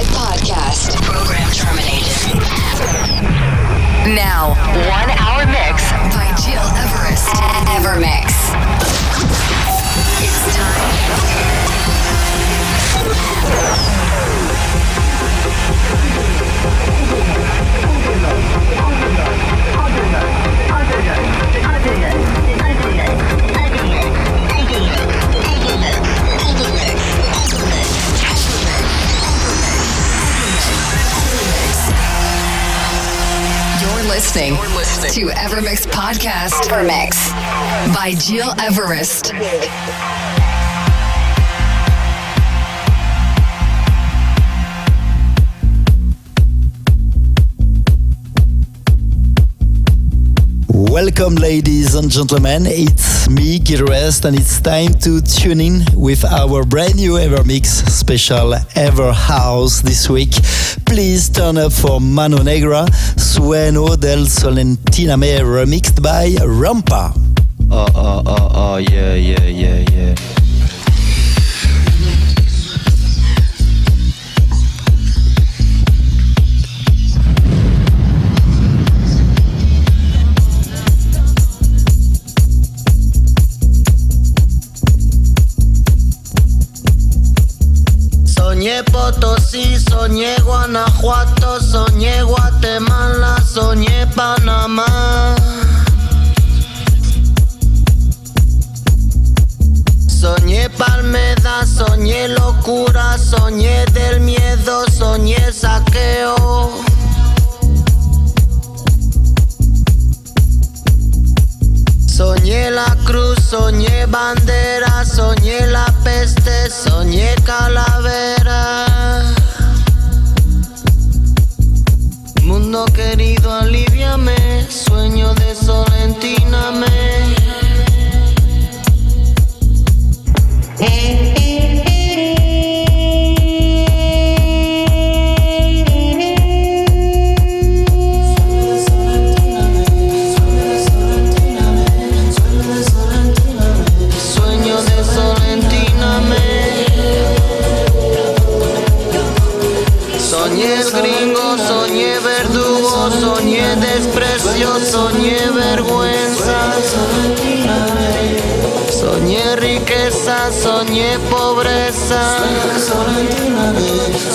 Live podcast. Program terminated. Now, one hour mix by Gil Everest. Evermix. It's time. Overnight, listening to Evermix Podcast. Evermix by Gil Everest. Welcome, ladies and gentlemen. It's me, Gil Everest, and it's time to tune in with our brand new Evermix special Ever House this week. Please turn up for Mano Negra, Sueno del Solentiname, remixed by Rampa. Oh, oh, oh, oh, yeah, yeah, yeah, yeah. Soñé Potosí, soñé Guanajuato, soñé Guatemala, soñé Panamá. Soñé Palmeda, soñé locura, soñé del miedo, soñé saqueo. Soñé la cruz, soñé bandera, soñé calavera. Mundo querido, aliviame, sueño de solentíname. nunca soñé pobreza. Soy solentina,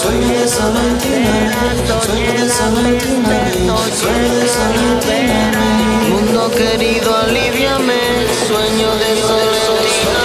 soy solentina, soy solentina, soy solentina. Mundo querido, aliviame, sueño de solentina.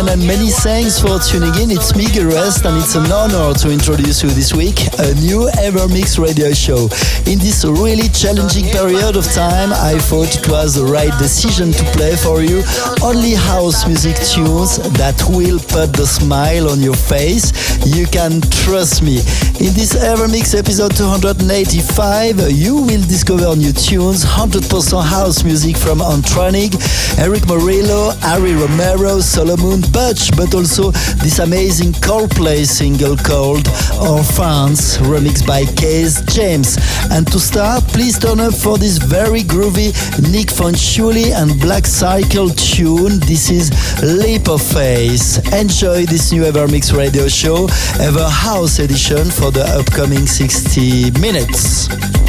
And gentlemen, and many thanks for tuning in. It's me, Everest, and it's an honor to introduce you this week a new Ever Mix radio show. In this really challenging period of time, I thought it was the right decision to play for you only house music tunes that will put the smile on your face. You can trust me. In this Ever Mix episode 285, you will discover new tunes, 100% house music from Antronic, Erick Morillo, Ari Romero, Solomun Butch, but also this amazing Coldplay single called Orphans, remixed by Kaz James. And to start, please turn up for this very groovy Nic Fanciulli and Black Cycle tune. This is Leap of Faith. Enjoy this new Evermix radio show, Ever House edition for the upcoming 60 minutes.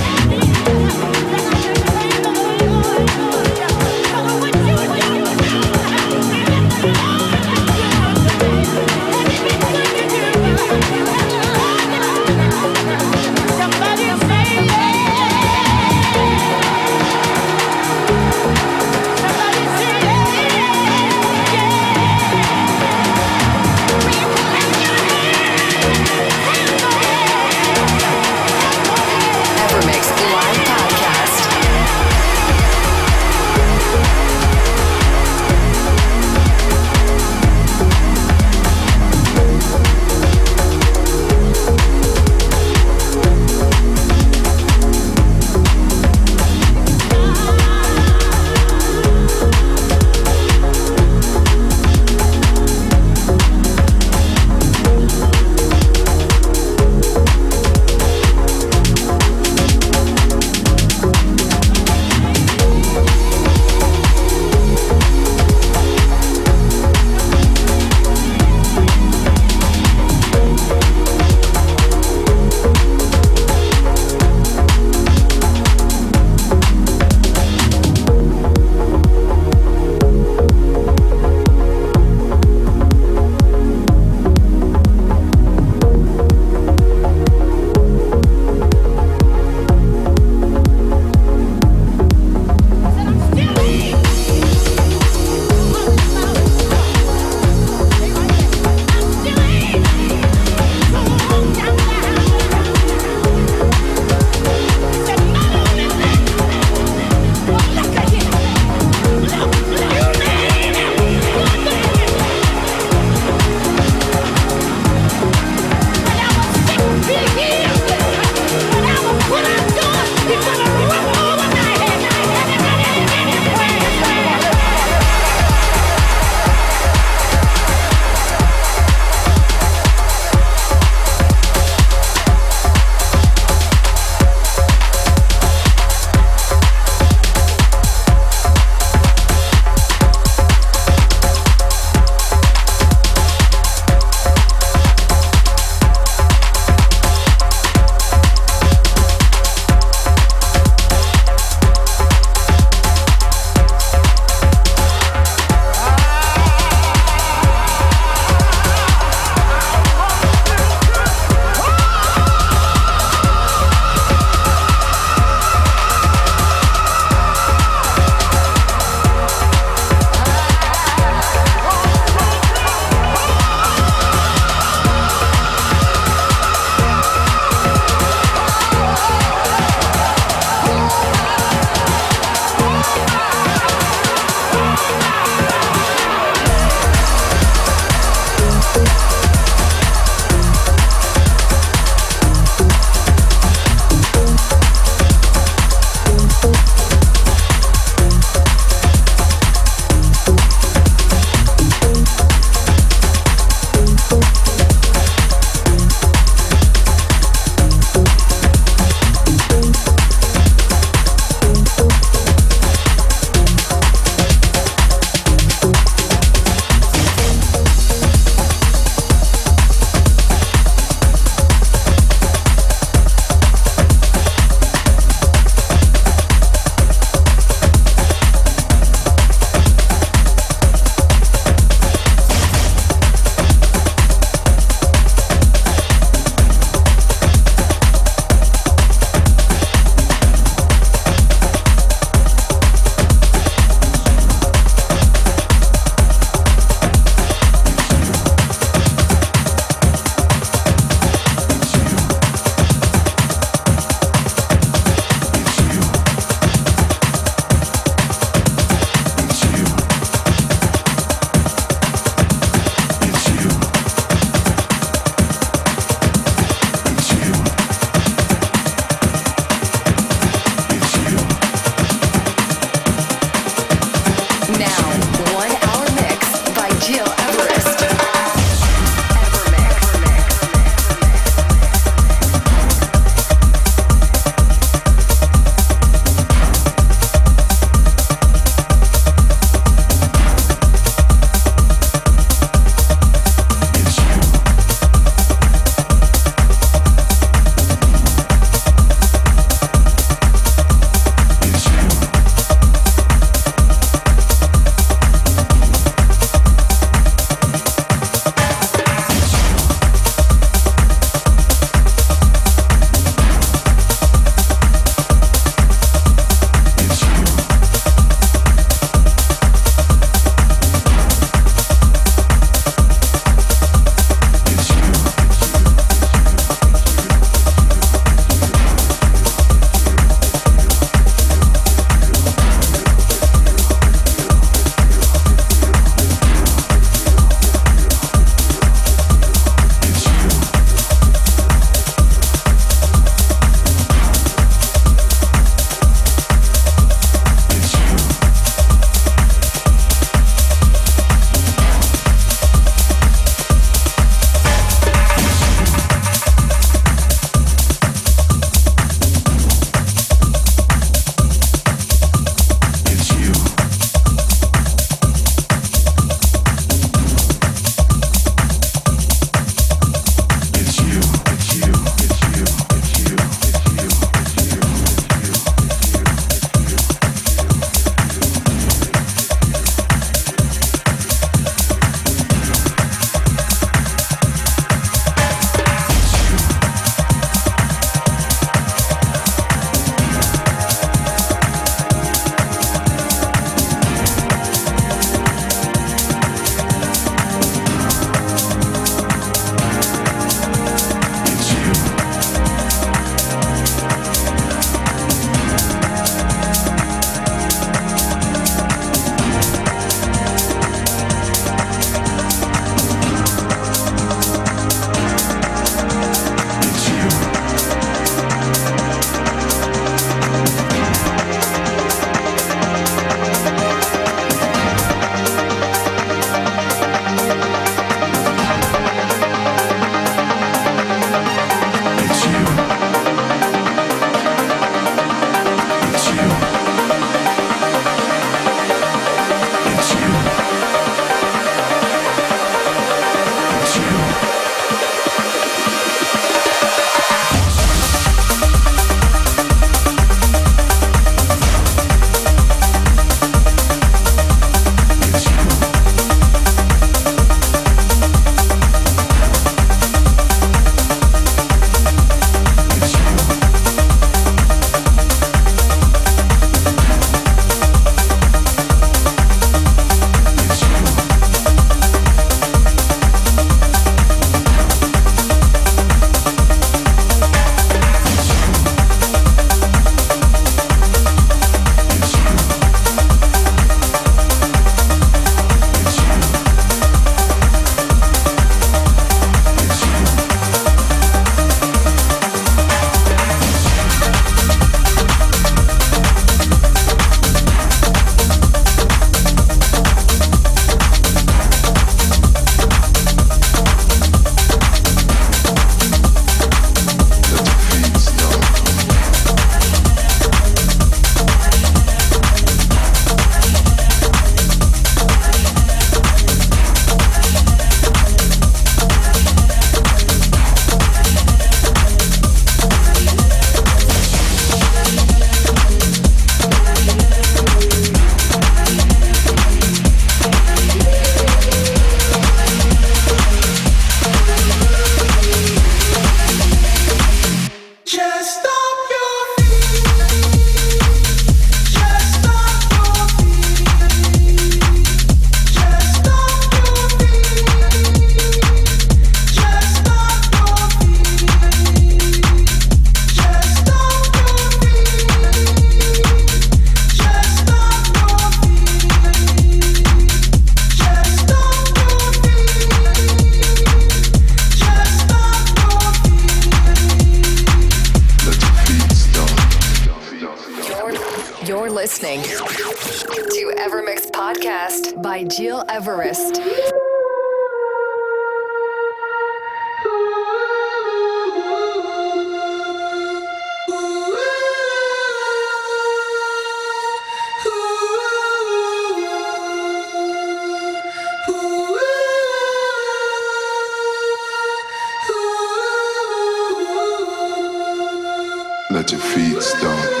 Your feet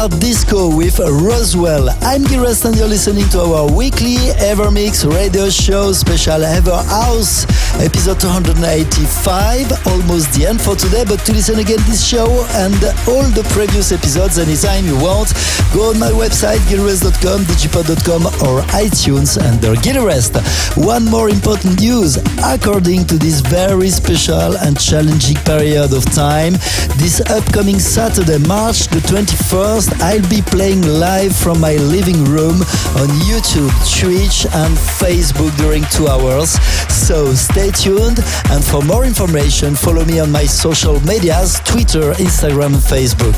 Leonard Disco with Roswell. I'm Gires and you're listening to our weekly Evermix radio show special Ever House, episode 285. Almost the end for today, but to listen again this show and all the previous episodes anytime you want, go on my website gileverest.com, digipod.com or iTunes under Gil Everest. One more important news. According to this very special and challenging period of time, this upcoming Saturday, March the 21st, I'll be playing live from my living room on YouTube, Twitch, and Facebook during two hours. So stay tuned, and for more information, follow me on my social medias Twitter, Instagram, and Facebook.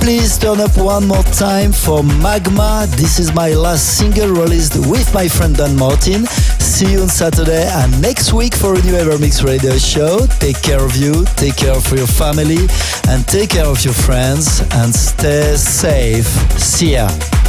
Please turn up one more time for Magma. This is my last single released with my friend Dan Martin. See you on Saturday and next week for a new Evermix radio show. Take care of you, take care of your family, and take care of your friends, and stay safe. See ya.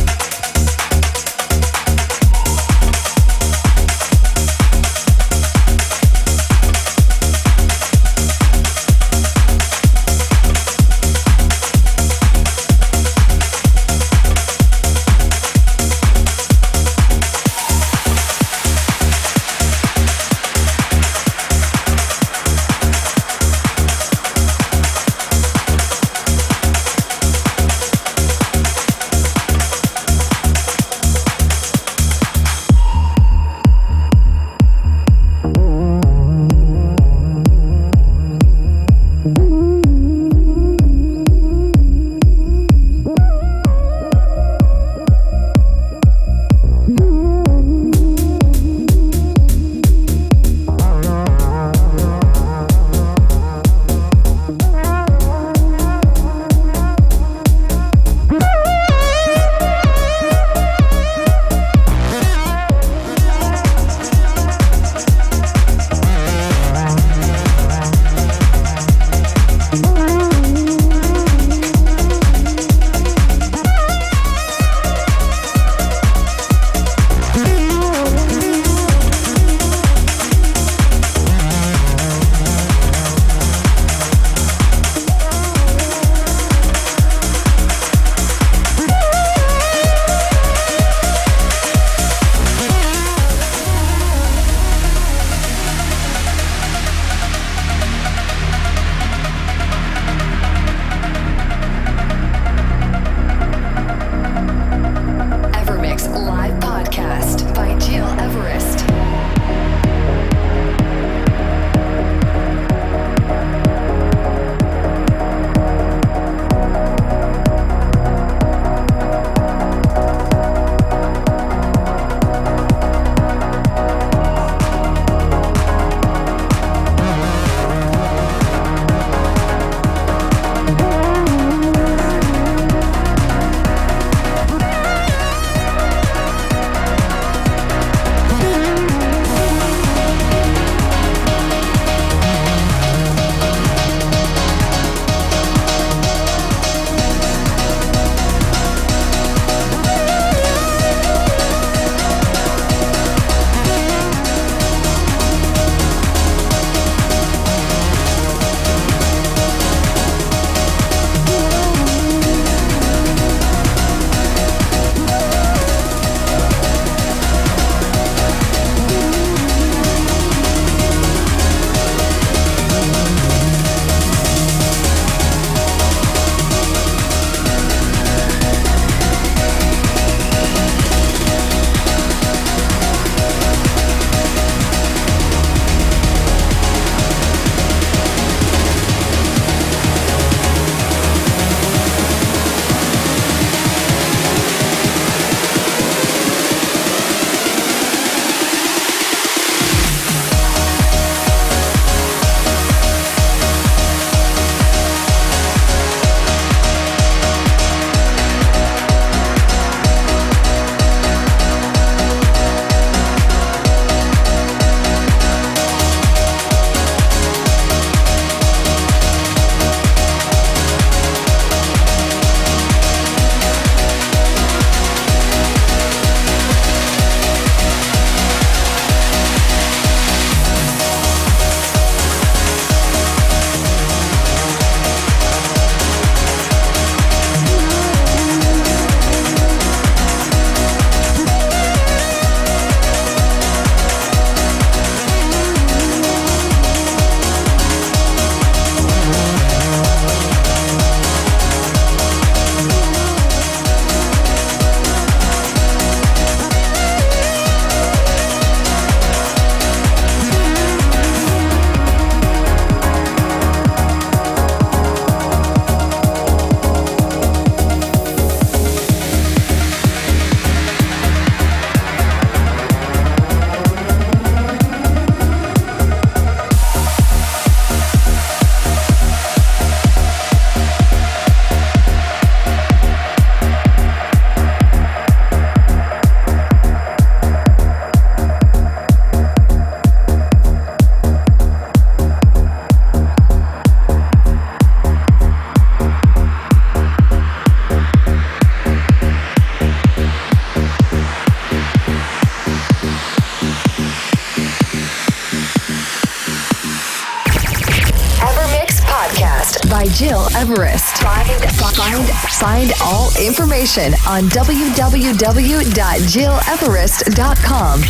Information on www.gileverest.com.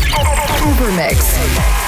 EverMix.